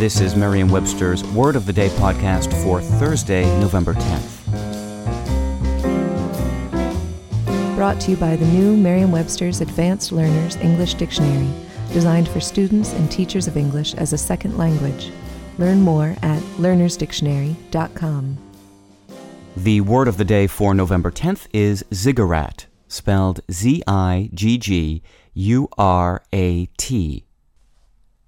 This is Merriam-Webster's Word of the Day podcast for Thursday, November 10th. Brought to you by the new Merriam-Webster's Advanced Learners English Dictionary, designed for students and teachers of English as a second language. Learn more at learnersdictionary.com. The word of the day for November 10th is ziggurat, spelled Z I G G U R A T.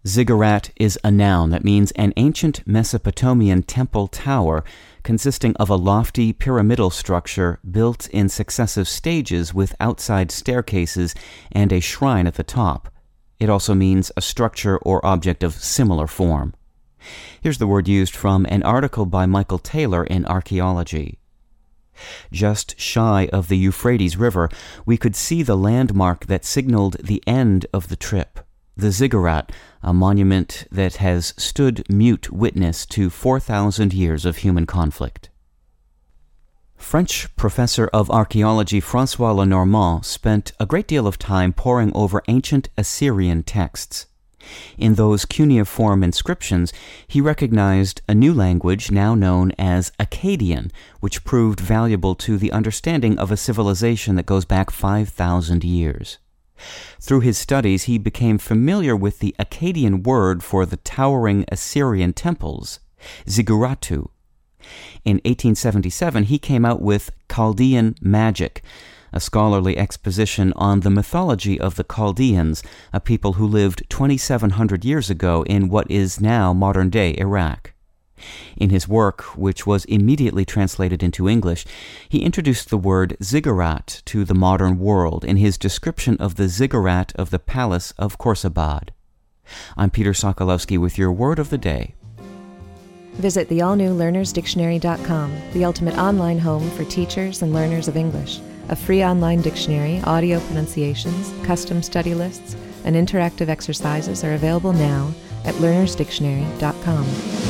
Ziggurat is a noun that means an ancient Mesopotamian temple tower consisting of a lofty pyramidal structure built in successive stages with outside staircases and a shrine at the top. It also means a structure or object of similar form. Here's the word used from an article by Michael Taylor in Archaeology. Just shy of the Euphrates River, we could see the landmark that signaled the end of the trip the ziggurat, a monument that has stood mute witness to 4,000 years of human conflict. French professor of archaeology Francois Lenormant spent a great deal of time poring over ancient Assyrian texts. In those cuneiform inscriptions, he recognized a new language now known as Akkadian, which proved valuable to the understanding of a civilization that goes back 5,000 years. Through his studies, he became familiar with the Akkadian word for the towering Assyrian temples, ziqqurratu. In 1877, he came out with Chaldean Magic, a scholarly exposition on the mythology of the Chaldeans, a people who lived 2,700 years ago in what is now modern day Iraq. In his work, which was immediately translated into English, he introduced the word ziggurat to the modern world in his description of the ziggurat of the Palace of Khorsabad. I'm Peter Sokolowski with your word of the day. Visit the all new learnersdictionary.com, the ultimate online home for teachers and learners of English. A free online dictionary, audio pronunciations, custom study lists, and interactive exercises are available now at learnersdictionary.com.